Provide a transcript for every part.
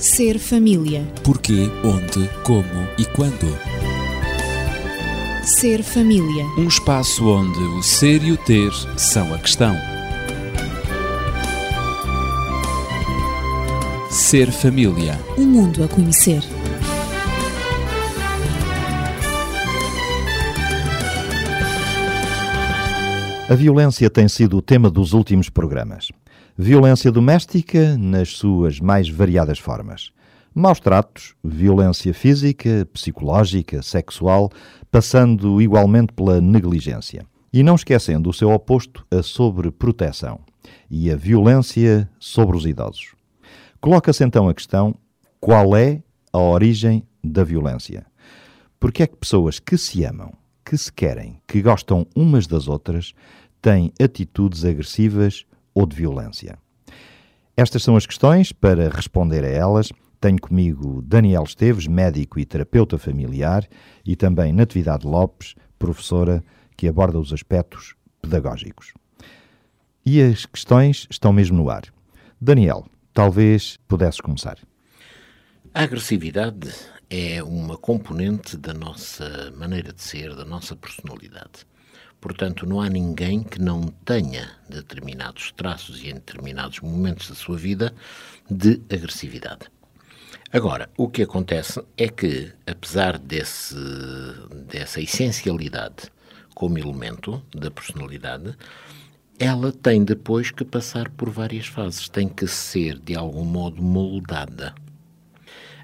Ser família. Porquê, onde, como e quando. Ser família. Um espaço onde o ser e o ter são a questão. Ser família. Um mundo a conhecer. A violência tem sido o tema dos últimos programas. Violência doméstica nas suas mais variadas formas. Maus tratos, violência física, psicológica, sexual, passando igualmente pela negligência. E não esquecendo o seu oposto, a sobreproteção e a violência sobre os idosos. Coloca-se então a questão: qual é a origem da violência? Porque é que pessoas que se amam, que se querem, que gostam umas das outras, têm atitudes agressivas ou de violência? Estas são as questões. Para responder a elas, tenho comigo Daniel Esteves, médico e terapeuta familiar, e também Natividade Lopes, professora que aborda os aspectos pedagógicos. E as questões estão mesmo no ar. Daniel, talvez pudesses começar. A agressividade é uma componente da nossa maneira de ser, da nossa personalidade. Portanto, não há ninguém que não tenha determinados traços e em determinados momentos da sua vida de agressividade. Agora, o que acontece é que, apesar desse, dessa essencialidade como elemento da personalidade, ela tem depois que passar por várias fases, tem que ser de algum modo moldada.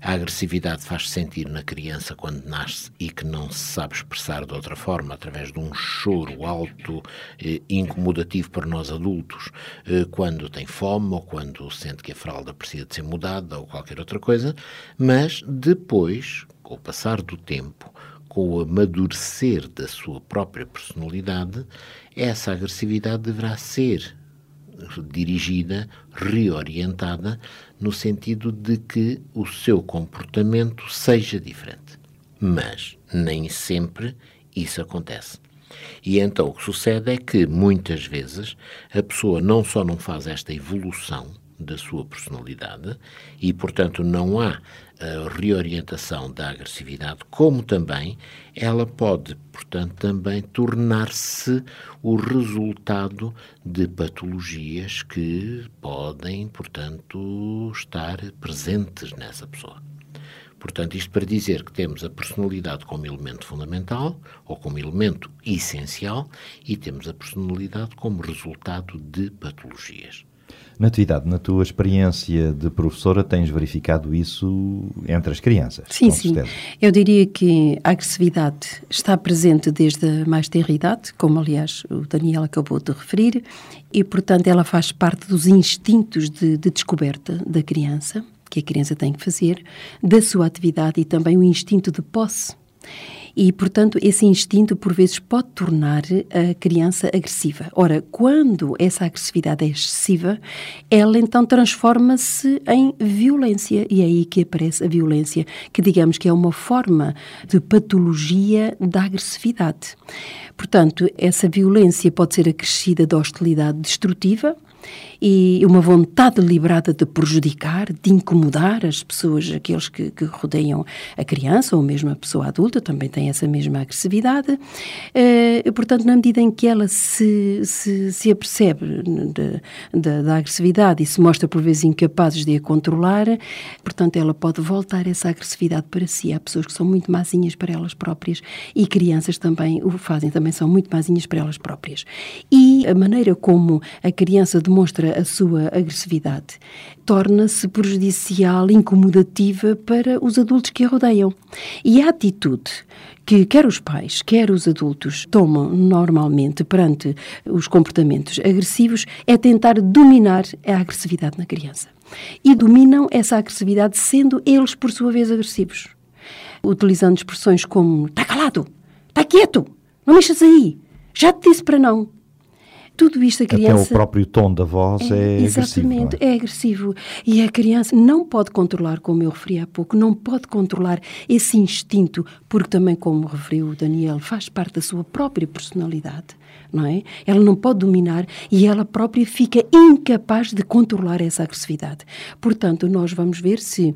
A agressividade faz-se sentir na criança quando nasce e que não se sabe expressar de outra forma, através de um choro alto, eh, incomodativo para nós adultos, eh, quando tem fome ou quando sente que a fralda precisa de ser mudada ou qualquer outra coisa, mas depois, com o passar do tempo, com o amadurecer da sua própria personalidade, essa agressividade deverá ser dirigida, reorientada, no sentido de que o seu comportamento seja diferente. Mas nem sempre isso acontece. E então o que sucede é que muitas vezes a pessoa não só não faz esta evolução da sua personalidade e, portanto, não há a reorientação da agressividade, como também ela pode, portanto, também tornar-se o resultado de patologias que podem, portanto, estar presentes nessa pessoa. Portanto, isto para dizer que temos a personalidade como elemento fundamental ou como elemento essencial e temos a personalidade como resultado de patologias. Natividade, na tua experiência de professora, tens verificado isso entre as crianças? Sim, sim. Eu diria que a agressividade está presente desde a mais tenra idade, como aliás o Daniel acabou de referir, e portanto ela faz parte dos instintos de, de descoberta da criança, que a criança tem que fazer, da sua atividade e também o instinto de posse. E, portanto, esse instinto, por vezes, pode tornar a criança agressiva. Ora, quando essa agressividade é excessiva, ela então transforma-se em violência. E é aí que aparece a violência, que digamos que é uma forma de patologia da agressividade. Portanto, essa violência pode ser acrescida da hostilidade destrutiva, e uma vontade deliberada de prejudicar, de incomodar as pessoas, aqueles que, que, rodeiam a criança ou mesmo a pessoa adulta, também tem essa mesma agressividade. Uh, portanto, na medida em que ela se, se, se apercebe de, de, da agressividade e se mostra por vezes incapazes de a controlar, portanto, ela pode voltar essa agressividade para si. Há pessoas que são muito mazinhas para elas próprias e crianças também o fazem, também são muito mazinhas para elas próprias. E a maneira como a criança demonstra a sua agressividade, torna-se prejudicial, incomodativa para os adultos que a rodeiam. E a atitude que quer os pais, quer os adultos tomam normalmente perante os comportamentos agressivos é tentar dominar a agressividade na criança. E dominam essa agressividade sendo eles, por sua vez, agressivos. Utilizando expressões como está calado, está quieto, não mexas aí, já te disse para não. Tudo isto a criança... Até o próprio tom da voz é, é Exatamente, agressivo. É? é agressivo. E a criança não pode controlar, como eu referi há pouco, não pode controlar esse instinto, porque também, como referiu o Daniel, faz parte da sua própria personalidade. Não é? Ela não pode dominar e ela própria fica incapaz de controlar essa agressividade. Portanto, nós vamos ver se,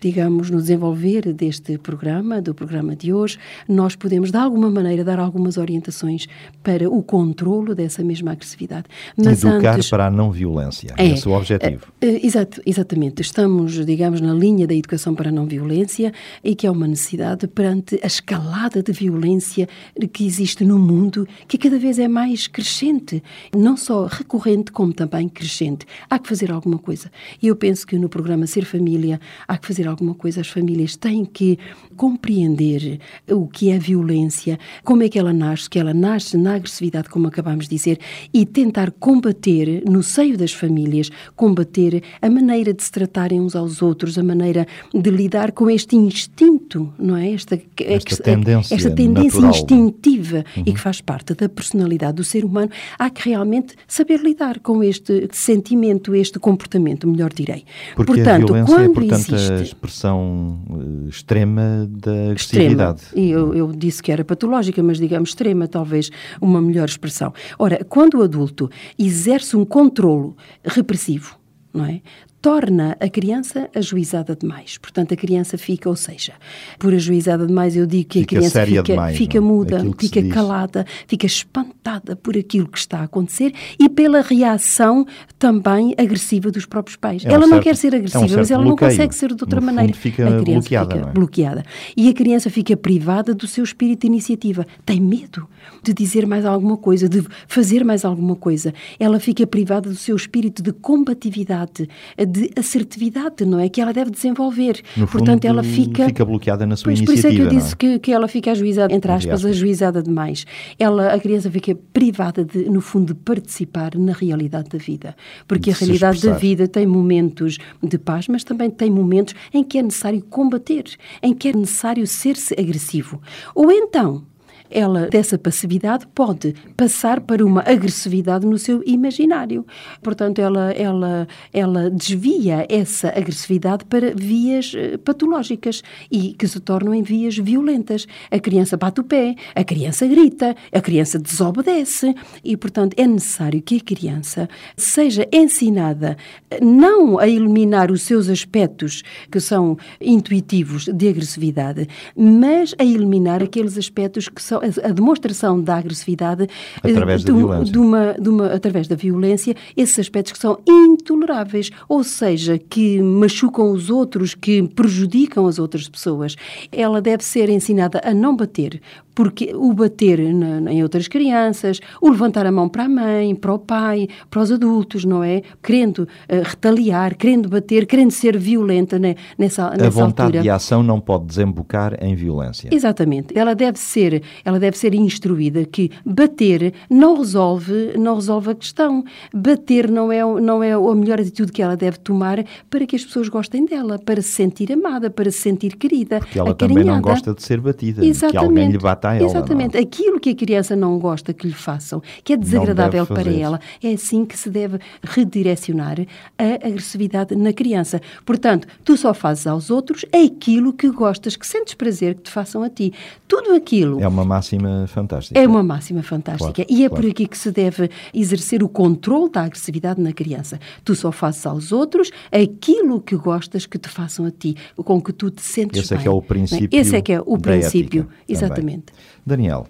digamos, no desenvolver deste programa, do programa de hoje, nós podemos de alguma maneira dar algumas orientações para o controlo dessa mesma agressividade. Mas Educar antes, para a não violência, é, esse é o objetivo. É, é, exato, exatamente. Estamos, digamos, na linha da educação para a não violência e que é uma necessidade perante a escalada de violência que existe no mundo, que cada vez é mais crescente, não só recorrente, como também crescente. Há que fazer alguma coisa. E eu penso que no programa Ser Família há que fazer alguma coisa. As famílias têm que compreender o que é violência, como é que ela nasce, que ela nasce na agressividade, como acabamos de dizer, e tentar combater no seio das famílias, combater a maneira de se tratarem uns aos outros, a maneira de lidar com este instinto, não é? Esta, esta tendência, esta tendência instintiva uhum. e que faz parte da personalidade do ser humano. Há que realmente saber lidar com este sentimento, este comportamento, melhor direi. Porque portanto, a é, quando é, portanto, existe... a expressão eh, extrema da agressividade. Extrema. Eu, eu disse que era patológica, mas digamos extrema, talvez uma melhor expressão. Ora, quando o adulto exerce um controlo repressivo, não é? Torna a criança ajuizada demais. Portanto, a criança fica, ou seja, por ajuizada demais, eu digo que fica a criança fica, demais, fica muda, fica calada, fica espantada por aquilo que está a acontecer e pela reação também agressiva dos próprios pais. É ela um não quer ser agressiva, é um mas ela bloqueio. não consegue ser de outra no maneira. Fica a criança bloqueada, fica é? bloqueada. E a criança fica privada do seu espírito de iniciativa. Tem medo de dizer mais alguma coisa, de fazer mais alguma coisa. Ela fica privada do seu espírito de combatividade, de assertividade, não é? Que ela deve desenvolver. No Portanto, ela fica. Fica bloqueada na sua pois, iniciativa. Por isso é que eu disse é? que, que ela fica ajuizada, entre aspas, ajuizada demais. Ela, a criança fica privada, de, no fundo, de participar na realidade da vida. Porque a realidade da vida tem momentos de paz, mas também tem momentos em que é necessário combater, em que é necessário ser-se agressivo. Ou então, ela, dessa passividade, pode passar para uma agressividade no seu imaginário. Portanto, ela, ela, ela desvia essa agressividade para vias eh, patológicas e que se tornam em vias violentas. A criança bate o pé, a criança grita, a criança desobedece e, portanto, é necessário que a criança seja ensinada não a eliminar os seus aspectos que são intuitivos de agressividade, mas a eliminar aqueles aspectos que são a demonstração da agressividade através de, da violência. De uma, de uma, através da violência, esses aspectos que são intoleráveis, ou seja, que machucam os outros, que prejudicam as outras pessoas. Ela deve ser ensinada a não bater, porque o bater na, em outras crianças, o levantar a mão para a mãe, para o pai, para os adultos, não é? Querendo uh, retaliar, querendo bater, querendo ser violenta né, nessa, nessa altura. A vontade altura. de ação não pode desembocar em violência. Exatamente. Ela deve ser, ela deve ser instruída que bater não resolve, não resolve a questão. Bater não é, não é a melhor atitude que ela deve tomar para que as pessoas gostem dela, para se sentir amada, para se sentir querida. Porque ela também não gosta de ser batida, Exatamente. que alguém lhe a ela. Exatamente. Não? é? Aquilo que a criança não gosta que lhe façam, que é desagradável para ela, é assim que se deve redirecionar a agressividade na criança. Portanto, tu só fazes aos outros aquilo que gostas, que sentes prazer que te façam a ti. Tudo aquilo. É uma máxima fantástica. É uma máxima fantástica. Claro, e é claro. por aqui que se deve exercer o controle da agressividade na criança. Tu só fazes aos outros aquilo que gostas que te façam a ti, com que tu te sentes Esse bem. é que é o princípio. Esse é que é o princípio. ética, Exatamente. Daniel,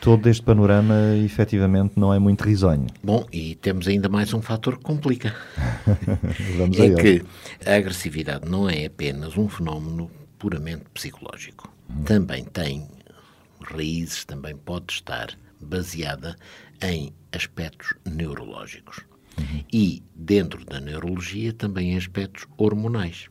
todo este panorama efetivamente não é muito risonho. Bom, e temos ainda mais um fator que complica. Vamos a é ele. que a agressividade não é apenas um fenómeno puramente psicológico. Também tem raízes, também pode estar baseada em aspectos neurológicos. E, dentro da neurologia, também em aspectos hormonais.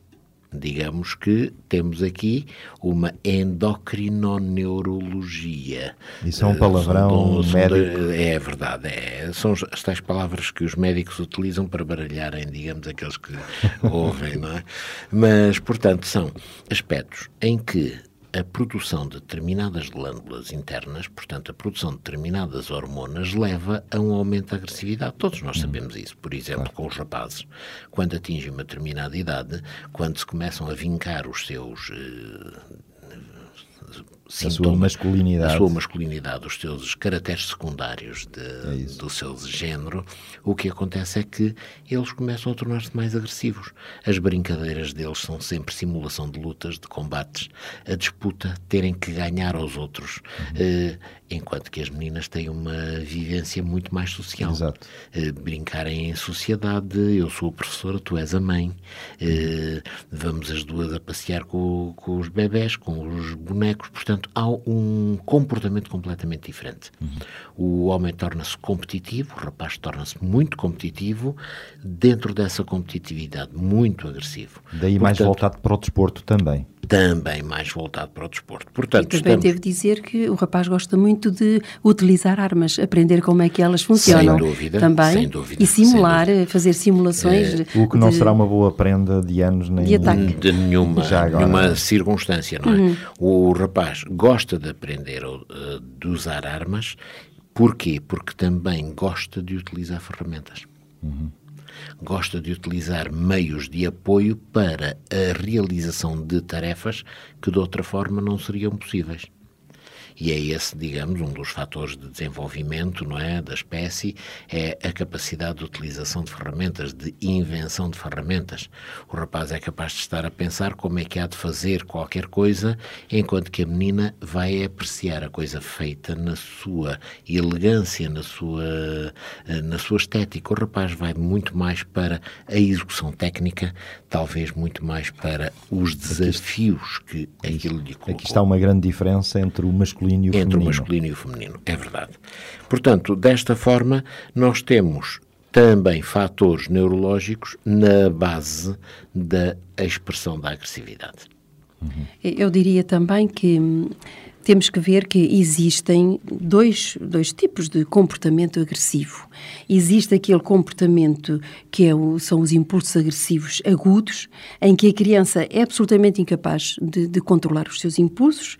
Digamos que temos aqui uma endocrinoneurologia. Isso é um Eh, palavrão são- médico. é verdade, é. São as tais palavras que os médicos utilizam para baralharem, digamos, aqueles que ouvem, não é? Mas, portanto, são aspectos em que a produção de determinadas glândulas internas, portanto, a produção de determinadas hormonas, leva a um aumento da agressividade. Todos nós sabemos isso. Por exemplo, com os rapazes, quando atingem uma determinada idade, quando se começam a vincar os seus. eh, a sua masculinidade. a sua masculinidade, os seus caracteres secundários de, É do seu género, o que acontece é que eles começam a tornar-se mais agressivos. As brincadeiras deles são sempre simulação de lutas, de combates, a disputa, terem que ganhar aos outros, eh, enquanto que as meninas têm uma vivência muito mais social. Exato. Eh, brincarem em sociedade, eu sou a professora, tu és a mãe, eh, vamos as duas a passear com, com os bebés, com os bonecos, portanto há um comportamento completamente diferente. O homem torna-se competitivo, o rapaz torna-se muito competitivo, dentro dessa competitividade muito agressivo. Daí mais Portanto, voltado para o desporto também. Também mais voltado para o desporto. Portanto, Também estamos... devo dizer que o rapaz gosta muito de utilizar armas, aprender como é que elas funcionam. Sem dúvida, Também. sem dúvida, E simular, sem fazer simulações. O que não de- será uma boa prenda de anos nem De ataque. de nenhuma, Já agora. nenhuma circunstância, não é? O rapaz gosta de aprender eh, de usar armas, porquê? Porque também gosta de utilizar ferramentas. Gosta de utilizar meios de apoio para a realização de tarefas que de outra forma não seriam possíveis. E é esse, digamos, um dos fatores de desenvolvimento não é, da espécie, é a capacidade de utilização de ferramentas, de invenção de ferramentas. O rapaz é capaz de estar a pensar como é que há de fazer qualquer coisa, enquanto que a menina vai apreciar a coisa feita na sua elegância, na sua, eh, na sua estética. O rapaz vai muito mais para a execução técnica, talvez muito mais para os desafios que aquilo lhe colocou Aqui está uma grande diferença entre o masculino e o entre o feminino. masculino e o feminino, é verdade. Portanto, desta forma, nós temos também fatores neurológicos na base da expressão da agressividade. Eu diria também que hum, temos que ver que existem dois, dois tipos de comportamento agressivo. Existe aquele comportamento que é o- são os impulsos agressivos agudos, em que a criança é absolutamente incapaz de, de controlar os seus impulsos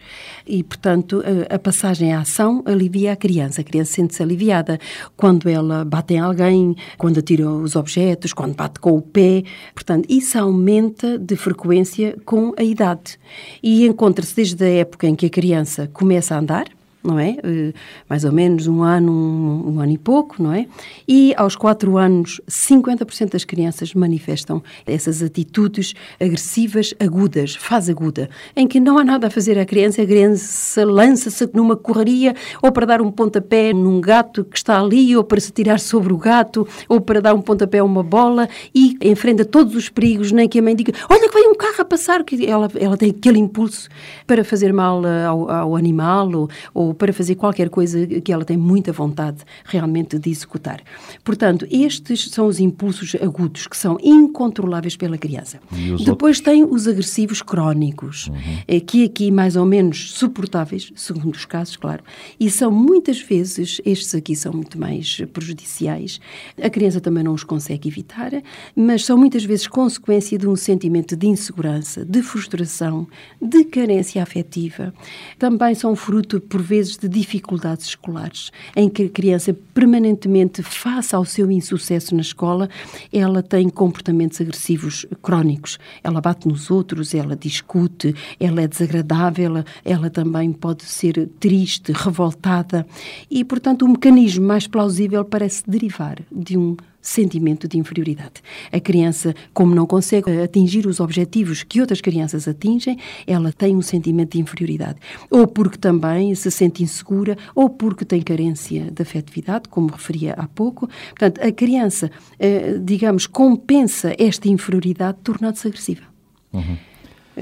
e, portanto, a, a passagem à ação alivia a criança. A criança sente-se aliviada quando ela bate em alguém, quando atira os objetos, quando bate com o pé. Portanto, isso aumenta de frequência com a idade. E encontra-se desde a época em que a criança começa a andar, não é? Eh, Mais ou menos um ano, um, um ano e pouco, não é? E aos quatro anos, 50% das crianças manifestam essas atitudes agressivas agudas, fase aguda, em que não há nada a fazer à criança, a criança lança-se numa correria ou para dar um pontapé num gato que está ali, ou para se tirar sobre o gato, ou para dar um pontapé a uma bola e enfrenta todos os perigos, nem que a mãe diga, olha que vem um carro a passar, que ela, ela tem aquele impulso para fazer mal eh, ao, ao animal ou, ou para fazer qualquer coisa que ela tem muita vontade realmente de executar. Portanto, estes são os impulsos agudos que são incontroláveis pela criança. Depois tem os agressivos crónicos, eh, que aqui mais ou menos suportáveis, segundo os casos, claro, e são muitas vezes, estes aqui são muito mais prejudiciais, a criança também não os consegue evitar, mas são muitas vezes consequência de um sentimento de insegurança, de frustração, de carência afetiva. Também são fruto, por vezes, de dificuldades escolares, em que a criança permanentemente, face ao seu insucesso na escola, ela tem comportamentos agressivos crónicos. Ela bate nos outros, ela discute, ela é desagradável, ela, ela também pode ser triste, revoltada. E, portanto, o mecanismo mais plausível parece derivar de um sentimento de inferioridade. A criança, como não consegue atingir os objetivos que outras crianças atingem, ela tem um sentimento de inferioridade. Ou porque também se sente insegura, ou porque tem carência de afetividade, como referia há pouco. Portanto, a criança, eh, digamos, compensa esta inferioridade tornando-se agressiva.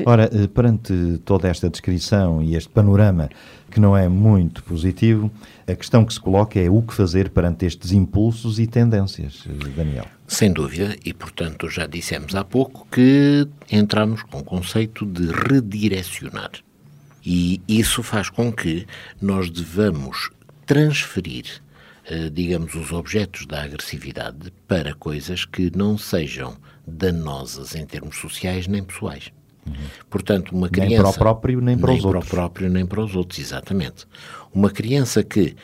Ora, eh, perante toda esta descrição e este panorama que não é muito positivo, a questão que se coloca é o que fazer perante estes impulsos e tendências, Daniel. Sem dúvida, e portanto já dissemos há pouco que entramos com o conceito de redirecionar. E isso faz com que nós devamos transferir, eh, digamos, os objetos da agressividade para coisas que não sejam danosas em termos sociais nem pessoais. Portanto, uma criança... Nem para o próprio, nem para os para o outros. próprio, nem para os outros, exatamente. Uma criança que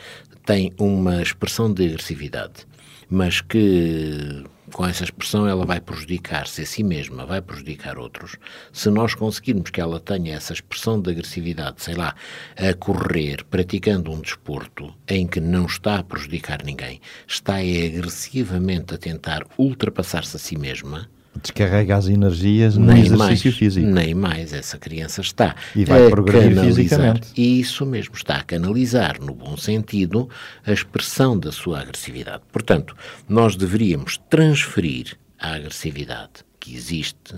tem uma expressão de agressividade, mas que com essa expressão ela vai prejudicar-se a si mesma, vai prejudicar outros. Se nós conseguirmos que ela tenha essa expressão de agressividade, sei lá, a correr, praticando um desporto em que não está a prejudicar ninguém, está agressivamente a tentar ultrapassar-se a si mesma, Descarrega as energias no nem exercício mais, físico. Nem mais, essa criança está E vai a progredir canalizar. fisicamente. Isso mesmo, está a canalizar, no bom sentido, a expressão da sua agressividade. Portanto, nós deveríamos transferir a agressividade que existe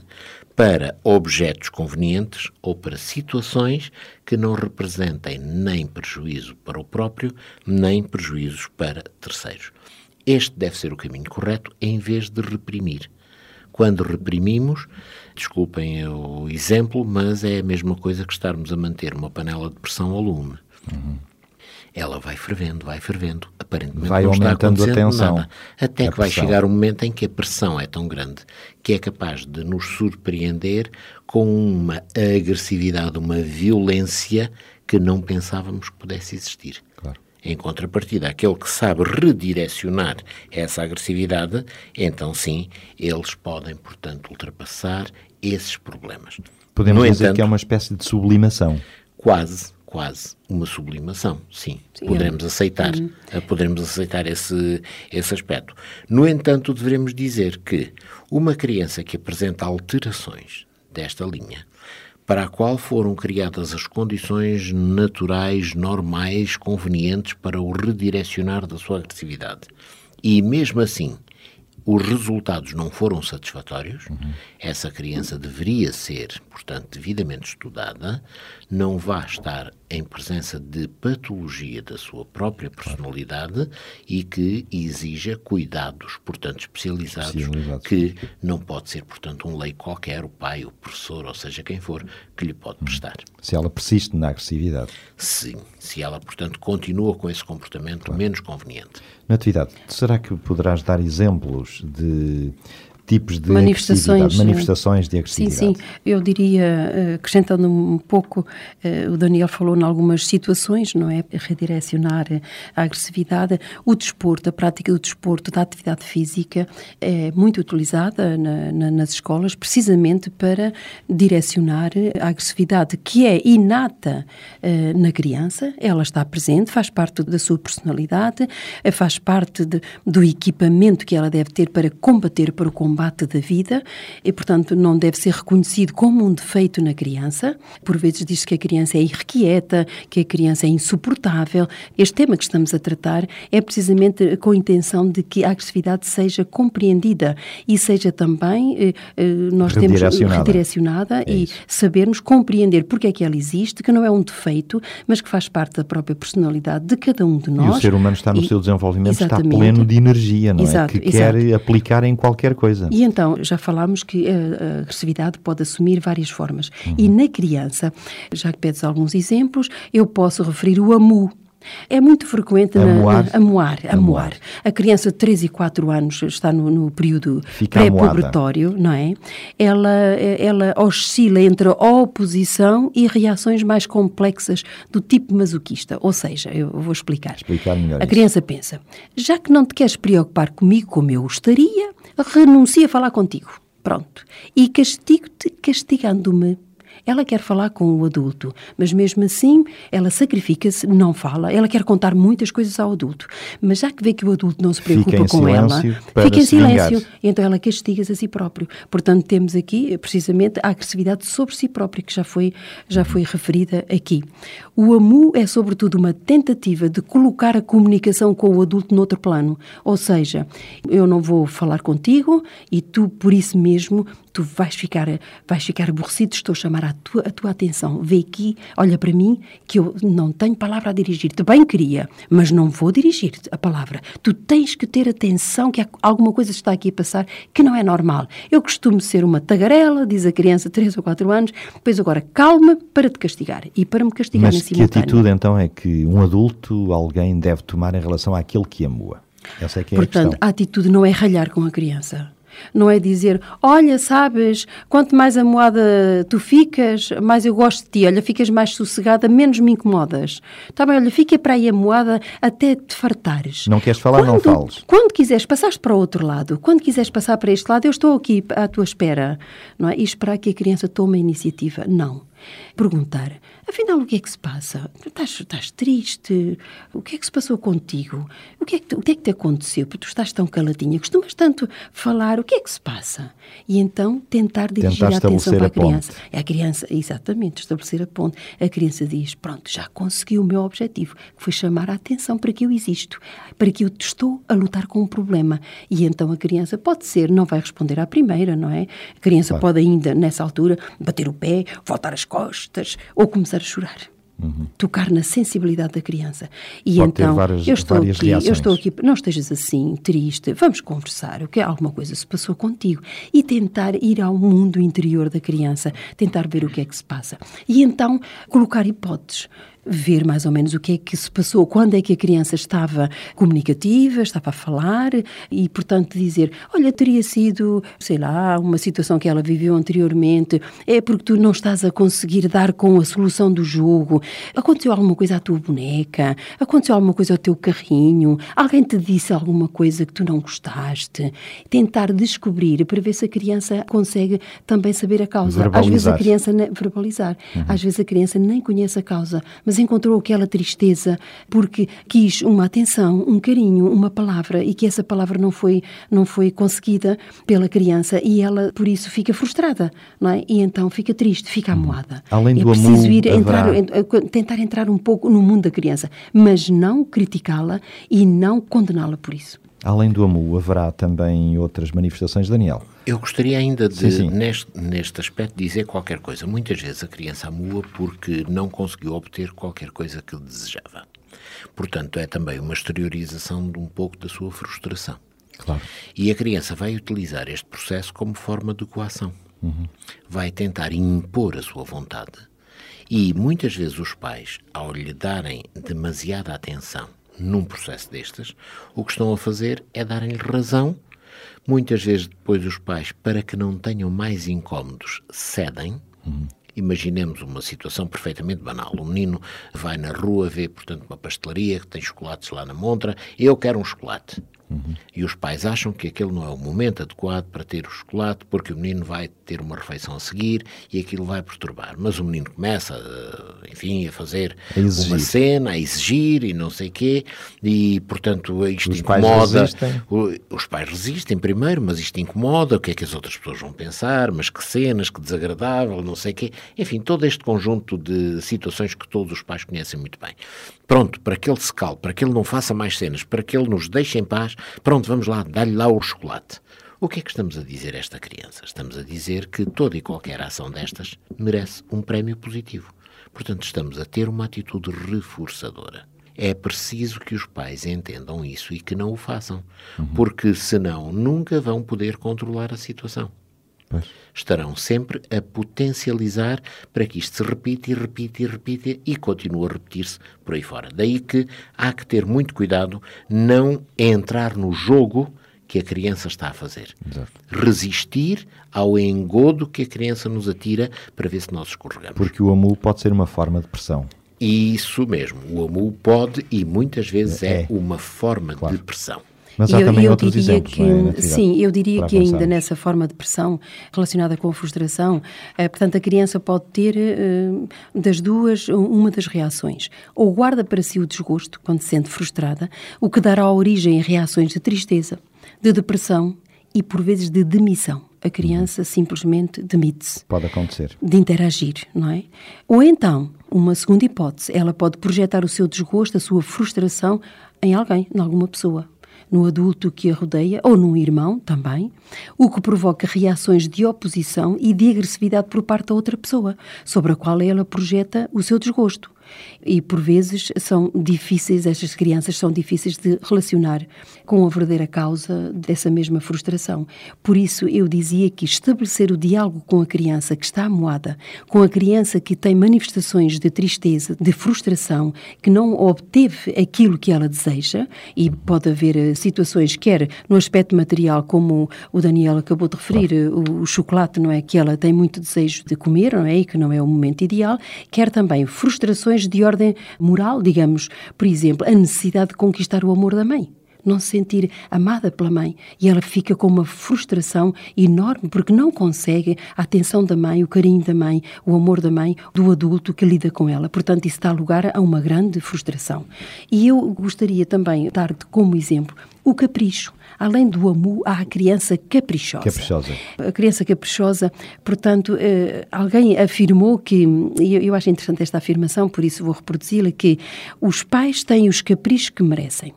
para objetos convenientes ou para situações que não representem nem prejuízo para o próprio, nem prejuízos para terceiros. Este deve ser o caminho correto, em vez de reprimir. Quando reprimimos, desculpem o exemplo, mas é a mesma coisa que estarmos a manter uma panela de pressão ao lume. Ela vai fervendo, vai fervendo, aparentemente Vai não está aumentando a acontecendo tensão, nada. Até que vai pressão. chegar um momento em que a pressão é tão grande que é capaz de nos surpreender com uma agressividade, uma violência que não pensávamos que pudesse existir. Claro. Em contrapartida, aquele que sabe redirecionar essa agressividade, então sim, eles podem, portanto, ultrapassar esses problemas. Podemos no dizer entanto, que é uma espécie de sublimação. quase, quase uma sublimação, sim. poderemos aceitar, eh, poderemos aceitar esse, esse aspecto. No entanto, devemos dizer que uma criança que apresenta alterações desta linha, para a qual foram criadas as condições naturais, normais, convenientes para o redirecionar da sua agressividade, e mesmo assim os resultados não foram satisfatórios, essa criança deveria ser, portanto, devidamente estudada, não vá estar em presença de patologia da sua própria personalidade e que exija cuidados, portanto, especializados, Especializados. que não pode ser, portanto, um lei qualquer, o pai, o professor, ou seja, quem for, que lhe pode prestar. Se ela persiste na agressividade. Sim, se ela, portanto, continua com esse comportamento menos conveniente. Natividade, será que poderás dar exemplos de tipos de Manifestações, agressividade, manifestações de Sim, agressividade? sim. Eu diria, eh, acrescentando um pouco, eh, o Daniel falou em algumas situações, não é? Redirecionar eh, a agressividade. O desporto, a prática do desporto, da atividade física, é muito utilizada na- na- nas escolas, precisamente para direcionar a agressividade que é inata na criança. Ela está presente, faz parte da sua personalidade, faz parte de- do equipamento que ela deve ter para combater para o combate da vida e, portanto, não deve ser reconhecido como um defeito na criança. Por vezes diz que a criança é irrequieta, que a criança é insuportável. Este tema que estamos a tratar é precisamente com a intenção de que a agressividade seja compreendida e seja também, eh, eh, nós temos Redirecionada. É e sabermos compreender porque é que ela existe, que não é um defeito, mas que faz parte da própria personalidade de cada um de E nós. o ser humano está no E- seu desenvolvimento, está pleno de energia, não Exato, é? Que quer exato. aplicar em qualquer coisa. E então, já falámos que a, a agressividade pode assumir várias formas. Uhum. E na criança, já que pedes alguns exemplos, eu posso referir o amu. É muito frequente Amuar. na, amuar, amuar. Amuar. A criança de 3 e 4 anos está no, no período pré-pubertório, não é? Ela, ela oscila entre a oposição e reações mais complexas do tipo masoquista. Ou seja, eu vou explicar. Explicar melhor A isso. criança pensa: já que não te queres preocupar comigo como eu gostaria, renuncia a falar contigo. Pronto. E castigo-te castigando-me. Ela quer falar com o adulto, mas mesmo assim ela sacrifica-se, não fala. Ela quer contar muitas coisas ao adulto, mas já que vê que o adulto não se preocupa com ela, fica em silêncio. Então ela castiga-se a si próprio. Portanto, temos aqui precisamente a agressividade sobre si própria, que já foi, já foi referida aqui. O AMU é, sobretudo, uma tentativa de colocar a comunicação com o adulto noutro plano. Ou seja, eu não vou falar contigo e tu, por isso mesmo, tu vais ficar, vais ficar aborrecido, estou a chamar a tua, a tua atenção. Vê aqui, olha para mim, que eu não tenho palavra a dirigir-te. Bem queria, mas não vou dirigir-te a palavra. Tu tens que ter atenção que alguma coisa está aqui a passar que não é normal. Eu costumo ser uma tagarela, diz a criança, 3 ou 4 anos, depois agora calma para te castigar. E para me castigar em Mas que simultâneo. atitude então é que um adulto, alguém deve tomar em relação àquele que amua? Essa é que é a Portanto, questão. a atitude não é ralhar com a criança. Não é dizer, olha, sabes, quanto mais amoada tu ficas, mais eu gosto de ti. Olha, ficas mais sossegada, menos me incomodas. Está bem, olha, fica para aí amoada até te fartares. Não queres falar, quando, não fales. Quando quiseres, passaste para o outro lado. Quando quiseres passar para este lado, eu estou aqui à tua espera. Não é? E esperar que a criança tome a iniciativa. Não. Perguntar, afinal, o que é que se passa? Estás, estás triste? O que é que se passou contigo? O que, é que, o que é que te aconteceu? Porque tu estás tão caladinha, costumas tanto falar, o que é que se passa? E então tentar dirigir Tentar a atenção para a a criança. A criança, exatamente, estabelecer a ponte. A criança diz: Pronto, já consegui o meu objetivo, que foi chamar a atenção para que eu existo, para que eu estou a lutar com um problema. E então a criança pode ser, não vai responder à primeira, não é? A criança Claro. pode ainda, nessa altura, bater o pé, voltar as costas ou começar a chorar. Tocar na sensibilidade da criança. E Uhum. Pode então, várias- eu estou aqui, eu estou aqui, não estejas assim, triste, vamos conversar, o que alguma coisa se passou contigo e tentar ir ao mundo interior da criança, tentar ver o que é que se passa. E então colocar hipóteses, ver mais ou menos o que é que se passou, quando é que a criança estava comunicativa, estava a falar e, portanto, dizer, olha, teria sido, sei lá, uma situação que ela viveu anteriormente, é porque tu não estás a conseguir dar com a solução do jogo, aconteceu alguma coisa à tua boneca, aconteceu alguma coisa ao teu carrinho, alguém te disse alguma coisa que tu não gostaste, tentar descobrir para ver se a criança consegue também saber a causa. Às vezes a criança verbalizar, às vezes a criança nem conhece a causa, mas encontrou aquela tristeza porque quis uma atenção, um carinho, uma palavra e que essa palavra não foi não foi conseguida pela criança e ela por isso fica frustrada, não é? E então fica triste, fica amoada. Além é do preciso amu, ir entrar, tentar entrar um pouco no mundo da criança, mas não criticá-la e não condená-la por isso. Além do AMU, haverá também outras manifestações, Daniel? Eu gostaria ainda de, Sim, sim. Neste, neste aspecto, dizer qualquer coisa. Muitas vezes a criança amua porque não conseguiu obter qualquer coisa que desejava. Portanto, é também uma exteriorização de um pouco da sua frustração. Claro. E a criança vai utilizar este processo como forma de coação. Vai tentar impor a sua vontade. E muitas vezes os pais, ao lhe darem demasiada atenção num processo destes, o que estão a fazer é darem-lhe razão. Muitas vezes depois os pais, para que não tenham mais incómodos, cedem. Imaginemos uma situação perfeitamente banal. O menino vai na rua, vê, portanto, uma pastelaria que tem chocolates lá na montra. Eu quero um chocolate. E os pais acham que aquele não é o momento adequado para ter o chocolate, porque o menino vai ter uma refeição a seguir e aquilo vai perturbar. Mas o menino começa, eh, enfim, a fazer A uma cena, a exigir e não sei quê, e portanto isto Os pais incomoda. O- Os pais resistem primeiro, mas isto incomoda, o que é que as outras pessoas vão pensar, mas que cenas, que desagradável, não sei o quê. Enfim, todo este conjunto de situações que todos os pais conhecem muito bem. Pronto, para que ele se cale, para que ele não faça mais cenas, para que ele nos deixe em paz, pronto, vamos lá, dá-lhe lá o chocolate. O que é que estamos a dizer a esta criança? Estamos a dizer que toda e qualquer ação destas merece um prémio positivo. Portanto, estamos a ter uma atitude reforçadora. É preciso que os pais entendam isso e que não o façam, porque senão nunca vão poder controlar a situação. Pois. Estarão sempre a potencializar para que isto se repita e repita e repita e continue a repetir-se por aí fora. Daí que há que ter muito cuidado não entrar no jogo que a criança está a fazer. Exato. Resistir ao engodo que a criança nos atira para ver se nós escorregamos. Porque o AMU pode ser uma forma de pressão. Isso mesmo, o AMU pode e muitas vezes é, É. uma forma Claro. de pressão. Mas há eu, também eu outros exemplos, que, é, sim, eu diria que ainda nessa forma de pressão relacionada com a frustração, eh, portanto, a criança pode ter eh, das duas uma das reações. Ou guarda para si o desgosto quando se sente frustrada, o que dará origem a reações de tristeza, de depressão e, por vezes, de demissão. A criança simplesmente demite-se Pode acontecer. de interagir, não é? Ou então, uma segunda hipótese, ela pode projetar o seu desgosto, a sua frustração em alguém, em alguma pessoa, no adulto que a rodeia ou num irmão também, o que provoca reações de oposição e de agressividade por parte da outra pessoa, sobre a qual ela projeta o seu desgosto. E por vezes são difíceis, estas crianças são difíceis de relacionar com a verdadeira causa dessa mesma frustração. Por isso eu dizia que estabelecer o diálogo com a criança que está amoada, com a criança que tem manifestações de tristeza, de frustração, que não obteve aquilo que ela deseja, e pode haver eh, situações, quer no aspecto material, como o Daniel acabou de referir, eh, o, o chocolate, não é? Que ela tem muito desejo de comer, não é? E que não é o momento ideal, quer também frustrações de ordem moral, digamos, por exemplo, a necessidade de conquistar o amor da mãe não se sentir amada pela mãe e ela fica com uma frustração enorme porque não consegue a atenção da mãe, o carinho da mãe, o amor da mãe, do adulto que lida com ela. Portanto, isso dá lugar a uma grande frustração. E eu gostaria também de dar como exemplo o capricho. Além do amor, há a criança caprichosa. Caprichosa. A criança caprichosa, portanto, eh, alguém afirmou que, e eu acho interessante esta afirmação, por isso vou reproduzi-la, que os pais têm os caprichos que merecem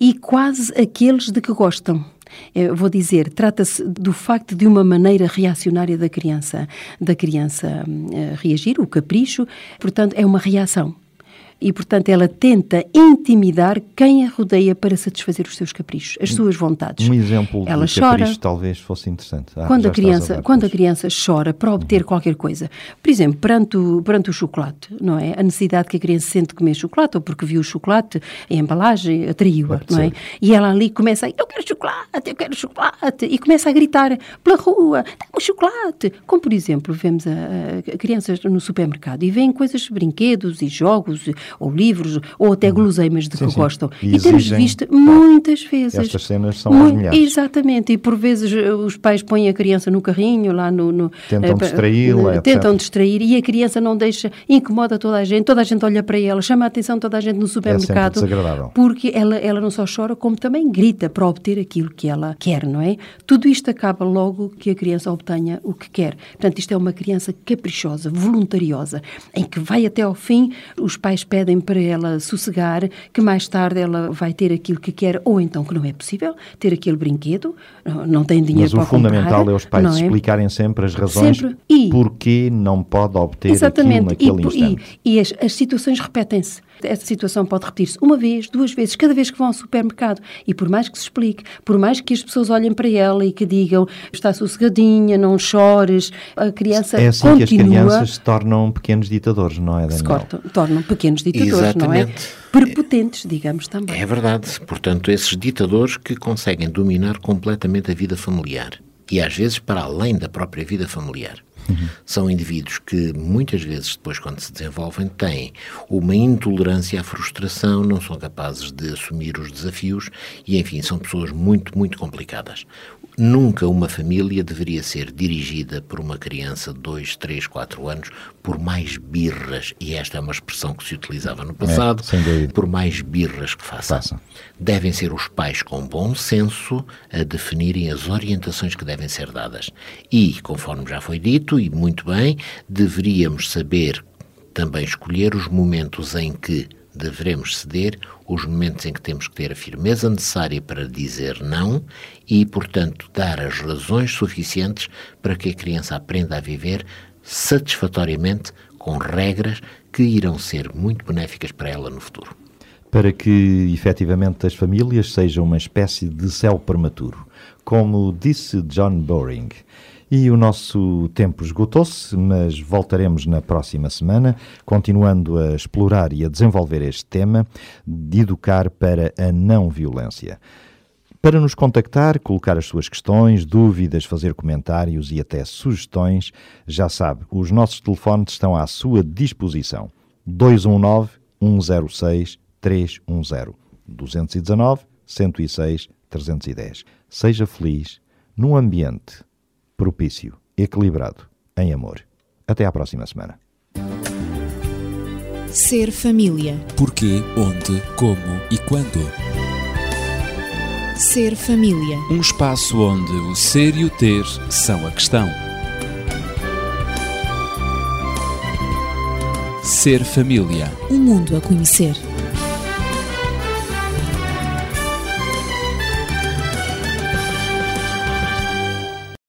e quase aqueles de que gostam. Eu vou dizer, trata-se do facto de uma maneira reacionária da criança, da criança uh, reagir, o capricho, portanto, é uma reação e, portanto, ela tenta intimidar quem a rodeia para satisfazer os seus caprichos, as suas vontades. Um exemplo ela de chora, capricho talvez fosse interessante. Ah, quando, a criança, dar quando a criança chora para obter Uhum. qualquer coisa, por exemplo, perante o, perante o chocolate, não é? A necessidade que a criança sente de comer chocolate, ou porque viu o chocolate, a embalagem atraiu-a, não é? E ela ali começa, eu quero chocolate, eu quero chocolate, e começa a gritar pela rua, dá-me chocolate. Como, por exemplo, vemos a, a crianças no supermercado e veem coisas, brinquedos e jogos, ou livros, ou até guloseimas de Sim, que sim. gostam. E E, temos visto muitas vezes. Estas cenas são Mui- as milhares. Exatamente, e por vezes eh, os pais põem a criança no carrinho, lá no. no Tentam eh, distraí-la, eh. Tentam distrair e a criança não deixa, incomoda toda a gente, toda a gente olha para ela, chama a atenção toda a gente no supermercado. desagradável. Porque ela, ela não só chora, como também grita para obter aquilo que ela quer, não é? Tudo isto acaba logo que a criança obtenha o que quer. Portanto, isto é uma criança caprichosa, voluntariosa, em que vai até ao fim, os pais pedem para ela sossegar, que mais tarde ela vai ter aquilo que quer, ou então que não é possível, ter aquele brinquedo, não- não tem dinheiro Mas o para fundamental comprar, é os pais é? explicarem sempre as razões Sempre. E- porquê não pode obter Exatamente, aquilo e, naquele e- instante. e as, as situações repetem-se. Essa situação pode repetir-se uma vez, duas vezes, cada vez que vão ao supermercado. E por mais que se explique, por mais que as pessoas olhem para ela e que digam está sossegadinha, não chores, a criança É assim que as continua crianças se tornam pequenos ditadores, não é, Daniel? se cortam, tornam pequenos ditadores, não é? Exatamente. Prepotentes, digamos também. É verdade. Portanto, esses ditadores que conseguem dominar completamente a vida familiar e às vezes para além da própria vida familiar. São indivíduos que muitas vezes depois quando se desenvolvem têm uma intolerância à frustração, não são capazes de assumir os desafios e enfim, são pessoas muito, muito complicadas. Nunca uma família deveria ser dirigida por uma criança de 2, 3, 4 anos por mais birras, e esta é uma expressão que se utilizava no passado, sem dúvida. por mais birras que façam. Façam. Devem ser os pais com bom senso a definirem as orientações que devem ser dadas. E, conforme já foi dito, e muito bem, deveríamos saber também escolher os momentos em que devemos ceder, os momentos em que temos que ter a firmeza necessária para dizer não e, portanto, dar as razões suficientes para que a criança aprenda a viver satisfatoriamente com regras que irão ser muito benéficas para ela no futuro. Para que efetivamente as famílias sejam uma espécie de céu prematuro, como disse John Boring. E o nosso tempo esgotou-se, mas voltaremos na próxima semana, continuando a explorar e a desenvolver este tema de educar para a não violência. Para nos contactar, colocar as suas questões, dúvidas, fazer comentários e até sugestões, já sabe, os nossos telefones estão à sua disposição. 219 106 310 219 106 310. Seja feliz num ambiente propício, equilibrado, em amor. Até à próxima semana. Ser família. Porquê, onde, como e quando. Ser família. Um espaço onde o ser e o ter são a questão. Ser família. Um mundo a conhecer.